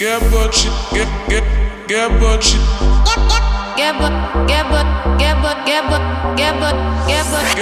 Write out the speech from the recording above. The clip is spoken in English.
Get what you get get get what you. Get get get what get what get what get what get what get what.